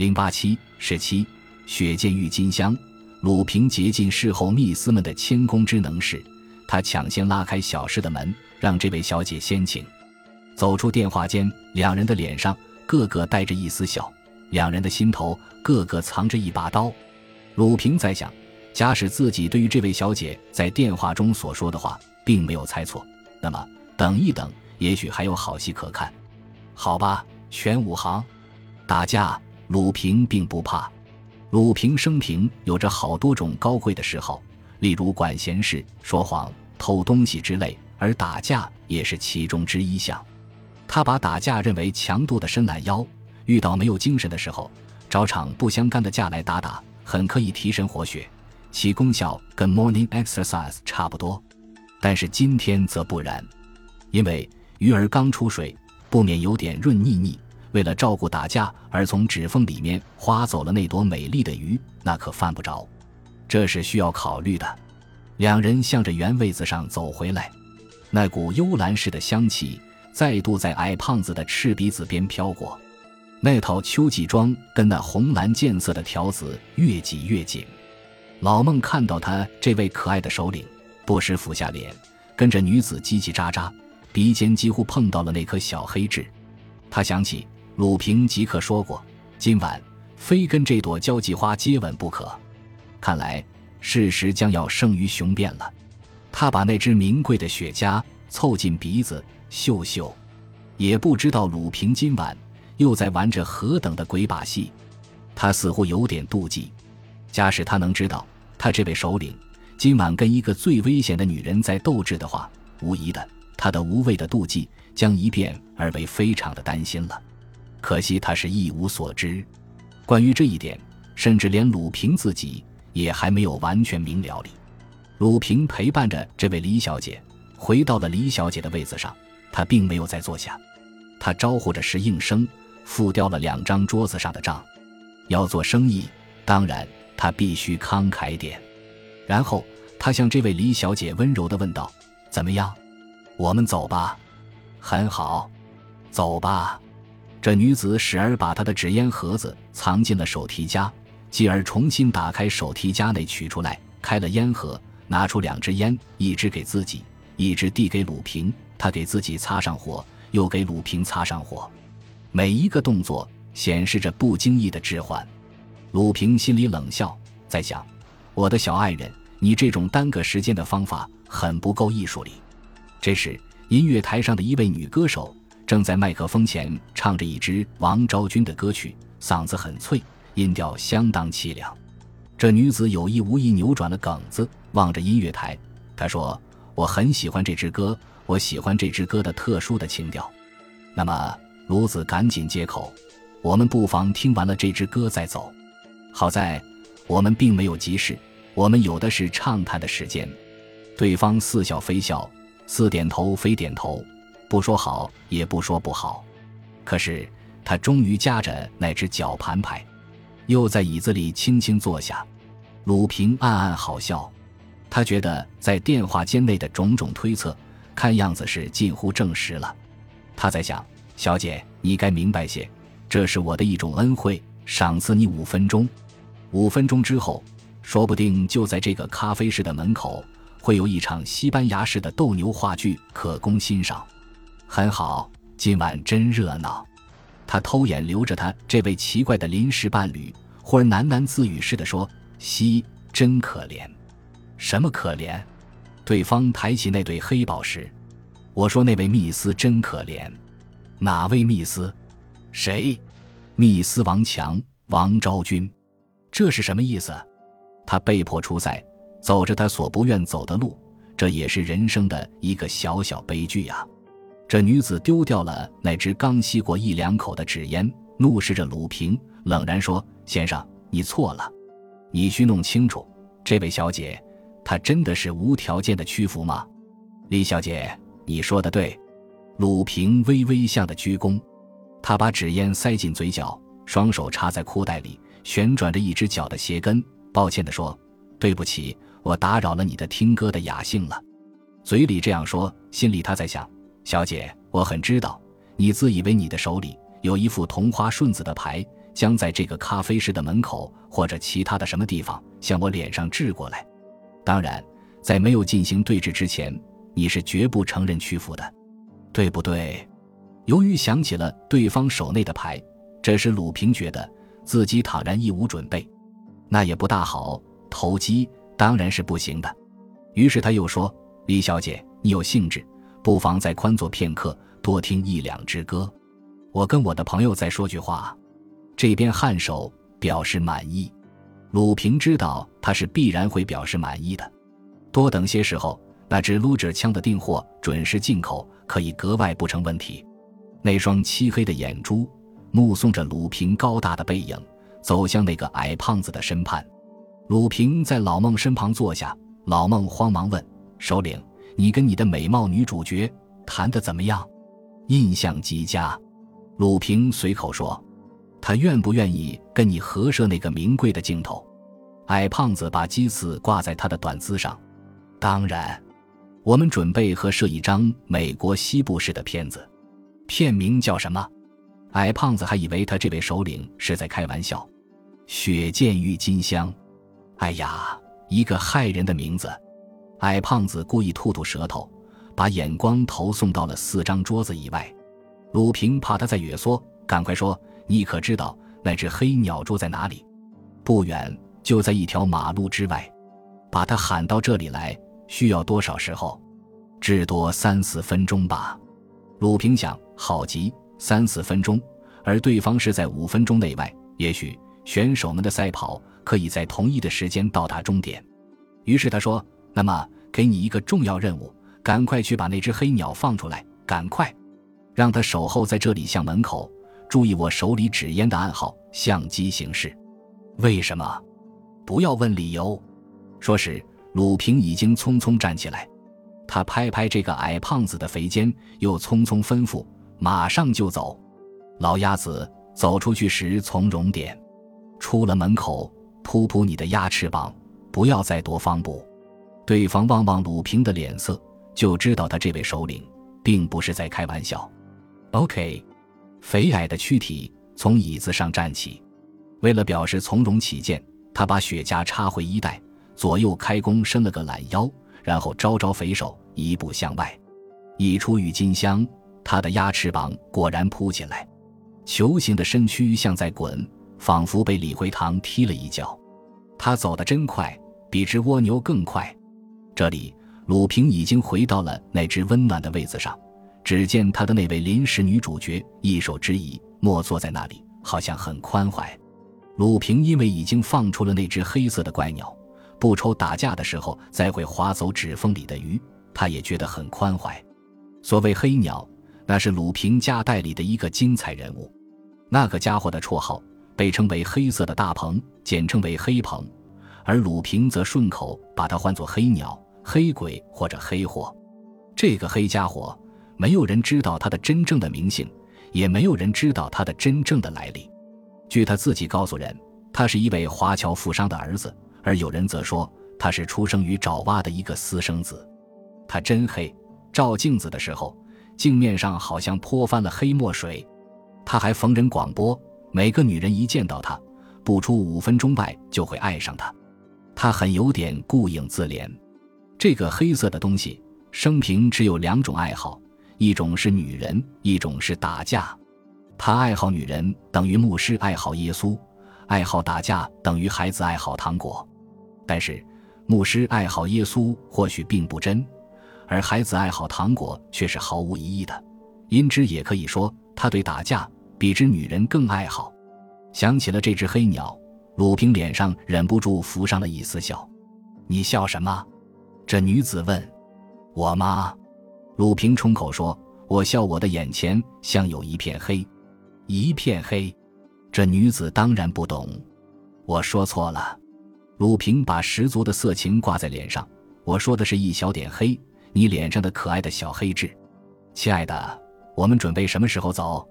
零八七十七，雪见郁金香。鲁平竭尽侍候密斯们的谦恭之能事，他抢先拉开小室的门，让这位小姐先请。走出电话间，两人的脸上个个带着一丝笑，两人的心头个个藏着一把刀。鲁平在想，假使自己对于这位小姐在电话中所说的话并没有猜错，那么等一等，也许还有好戏可看。好吧，全武行，打架，鲁平并不怕。鲁平生平有着好多种高贵的嗜好，例如管闲事、说谎、偷东西之类，而打架也是其中之一项。他把打架认为强度的伸懒腰，遇到没有精神的时候，找场不相干的架来打打，很可以提神活血，其功效跟 morning exercise 差不多。但是今天则不然，因为鱼儿刚出水，不免有点润腻腻。为了照顾打架而从指缝里面划走了那朵美丽的鱼，那可犯不着。这是需要考虑的。两人向着原位子上走回来，那股幽兰似的香气再度在矮胖子的赤鼻子边飘过。那套秋季装跟那红蓝渐色的条子越挤越紧。老孟看到他这位可爱的首领，不时俯下脸，跟着女子叽叽喳喳，鼻尖几乎碰到了那颗小黑痣。他想起。鲁平即刻说过：“今晚非跟这朵交际花接吻不可。”看来事实将要胜于雄辩了。他把那只名贵的雪茄凑近鼻子嗅嗅，也不知道鲁平今晚又在玩着何等的鬼把戏。他似乎有点妒忌。假使他能知道他这位首领今晚跟一个最危险的女人在斗智的话，无疑的，他的无谓的妒忌将一变而为非常的担心了。可惜他是一无所知，关于这一点，甚至连鲁平自己也还没有完全明了哩。鲁平陪伴着这位李小姐回到了李小姐的位子上，他并没有再坐下，他招呼着石应生付掉了两张桌子上的账。要做生意，当然他必须慷慨点。然后他向这位李小姐温柔地问道：“怎么样？我们走吧。”“很好，走吧。”这女子时而把她的纸烟盒子藏进了手提夹，继而重新打开手提夹内取出来，开了烟盒，拿出两支烟，一支给自己，一支递给鲁平。他给自己擦上火，又给鲁平擦上火，每一个动作显示着不经意的置换。鲁平心里冷笑，在想：我的小爱人，你这种耽搁时间的方法很不够艺术里。这时，音乐台上的一位女歌手。正在麦克风前唱着一支王昭君的歌曲，嗓子很脆，音调相当凄凉。这女子有意无意扭转了梗子，望着音乐台，她说：“我很喜欢这支歌，我喜欢这支歌的特殊的情调。”那么，卢子赶紧接口：“我们不妨听完了这支歌再走。好在我们并没有急事，我们有的是畅谈的时间。”对方似笑非笑，似点头非点头。不说好，也不说不好，可是他终于夹着那只绞盘牌，又在椅子里轻轻坐下。鲁平暗暗好笑，他觉得在电话间内的种种推测，看样子是近乎证实了。他在想：小姐，你该明白些，这是我的一种恩惠，赏赐你五分钟。五分钟之后，说不定就在这个咖啡室的门口，会有一场西班牙式的斗牛话剧可供欣赏。很好，今晚真热闹。他偷眼留着他这位奇怪的临时伴侣，忽而喃喃自语似的说：“西，真可怜。”什么可怜？对方抬起那对黑宝石。我说那位密斯真可怜。哪位密斯？谁？密斯王强，王昭君。这是什么意思？他被迫出塞，走着他所不愿走的路，这也是人生的一个小小悲剧呀。这女子丢掉了那只刚吸过一两口的纸烟，怒视着鲁平，冷然说：“先生，你错了，你需弄清楚，这位小姐，她真的是无条件的屈服吗？”李小姐，你说的对。鲁平微微向的鞠躬，他把纸烟塞进嘴角，双手插在裤袋里，旋转着一只脚的鞋跟，抱歉地说：“对不起，我打扰了你的听歌的雅兴了。”嘴里这样说，心里他在想。小姐，我很知道，你自以为你的手里有一副同花顺子的牌，将在这个咖啡室的门口或者其他的什么地方向我脸上掷过来。当然，在没有进行对峙之前，你是绝不承认屈服的，对不对？由于想起了对方手内的牌，这时鲁平觉得自己倘然一无准备，那也不大好。投机当然是不行的。于是他又说：“李小姐，你有兴致，不妨再宽坐片刻，多听一两支歌。我跟我的朋友再说句话。”这边颔首表示满意。鲁平知道他是必然会表示满意的。多等些时候，那支撸着枪的订货准时进口，可以格外不成问题。那双漆黑的眼珠目送着鲁平高大的背影走向那个矮胖子的身畔。鲁平在老孟身旁坐下，老孟慌忙问：“首领，你跟你的美貌女主角谈得怎么样？印象极佳。”鲁平随口说：“他愿不愿意跟你合摄那个名贵的镜头？”矮胖子把鸡翅挂在他的短姿上。当然，我们准备合摄一张美国西部式的片子。片名叫什么？矮胖子还以为他这位首领是在开玩笑。血溅郁金香。哎呀，一个骇人的名字！矮胖子故意吐吐舌头，把眼光投送到了四张桌子以外。鲁平怕他在越缩，赶快说：“你可知道那只黑鸟住在哪里？不远，就在一条马路之外。把他喊到这里来，需要多少时候？至多三四分钟吧。”鲁平想。好极，三四分钟，而对方是在五分钟内外。也许选手们的赛跑可以在同一的时间到达终点。于是他说：“那么，给你一个重要任务，赶快去把那只黑鸟放出来，赶快，让他守候在这里巷门口，注意我手里纸烟的暗号，相机行事。为什么？不要问理由。”说时，鲁平已经匆匆站起来，他拍拍这个矮胖子的肥肩，又匆匆吩咐。马上就走，老鸭子走出去时从容点，出了门口扑扑你的鸭翅膀，不要再多方步。对方望望鲁平的脸色，就知道他这位首领并不是在开玩笑。OK，肥矮的躯体从椅子上站起，为了表示从容起见，他把雪茄插回衣袋，左右开弓，伸了个懒腰，然后招招肥手，一步向外，一出郁金香。他的鸭翅膀果然扑起来，球形的身躯像在滚，仿佛被李回堂踢了一脚。他走得真快，比只蜗牛更快。这里，鲁平已经回到了那只温暖的位子上。只见他的那位临时女主角一手之椅，默坐在那里，好像很宽怀。鲁平因为已经放出了那只黑色的怪鸟，不愁打架的时候再会划走指缝里的鱼，他也觉得很宽怀。所谓黑鸟。那是鲁平家代里的一个精彩人物，那个家伙的绰号被称为“黑色的大鹏”，简称为“黑鹏”，而鲁平则顺口把它唤作“黑鸟”“黑鬼”或者“黑货”。这个黑家伙，没有人知道他的真正的名姓，也没有人知道他的真正的来历。据他自己告诉人，他是一位华侨富商的儿子，而有人则说他是出生于爪哇的一个私生子。他真黑，照镜子的时候。镜面上好像泼翻了黑墨水，他还逢人广播，每个女人一见到他，不出五分钟外就会爱上他。他很有点顾影自怜。这个黑色的东西，生平只有两种爱好，一种是女人，一种是打架。他爱好女人，等于牧师爱好耶稣；爱好打架，等于孩子爱好糖果。但是，牧师爱好耶稣或许并不真。而孩子爱好糖果却是毫无疑义的，因之也可以说他对打架比之女人更爱好。想起了这只黑鸟，鲁平脸上忍不住浮上了一丝笑。你笑什么？这女子问。我吗？鲁平冲口说。我笑我的眼前像有一片黑，一片黑。这女子当然不懂。我说错了。鲁平把十足的色情挂在脸上。我说的是一小点黑。你脸上的可爱的小黑痣，亲爱的，我们准备什么时候走？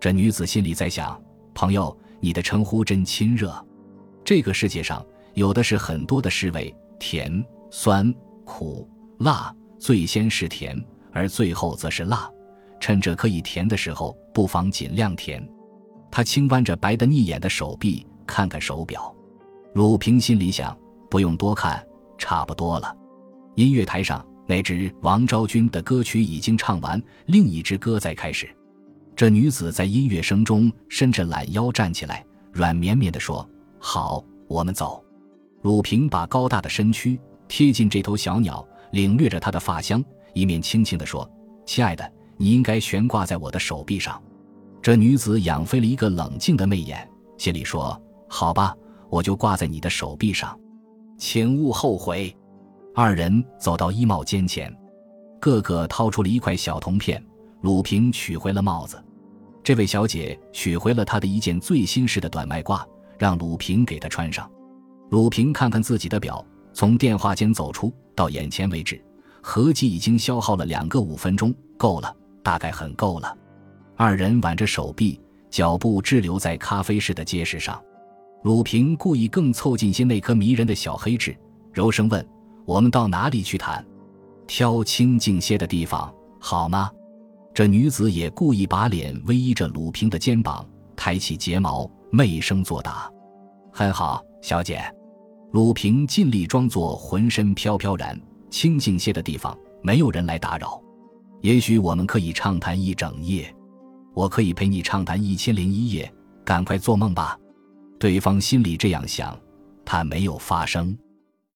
这女子心里在想：朋友，你的称呼真亲热。这个世界上有的是很多的滋味，甜、酸、苦、辣，最先是甜，而最后则是辣。趁着可以甜的时候，不妨尽量甜。他轻弯着白的腻眼的手臂，看看手表。鲁平心里想：不用多看，差不多了。音乐台上那支王昭君的歌曲已经唱完，另一支歌在开始。这女子在音乐声中伸着懒腰站起来，软绵绵地说：“好，我们走。”鲁平把高大的身躯贴近这头小鸟，领略着它的发香，一面轻轻地说：“亲爱的，你应该悬挂在我的手臂上。”这女子仰飞了一个冷静的媚眼，心里说：“好吧。”我就挂在你的手臂上，请勿后悔。二人走到衣帽间前，个个掏出了一块小铜片。鲁平取回了帽子，这位小姐取回了她的一件最新式的短外褂，让鲁平给她穿上。鲁平看看自己的表，从电话间走出，到眼前为止，合计已经消耗了两个五分钟，够了，大概很够了。二人挽着手臂，脚步滞留在咖啡室的街市上。鲁平故意更凑近些那颗迷人的小黑痣，柔声问：“我们到哪里去谈？挑清静些的地方好吗？”这女子也故意把脸偎依着鲁平的肩膀，抬起睫毛，媚声作答：“很好，小姐。”鲁平尽力装作浑身飘飘然，清静些的地方没有人来打扰。也许我们可以畅谈一整夜，我可以陪你畅谈一千零一夜。赶快做梦吧。对方心里这样想，他没有发声。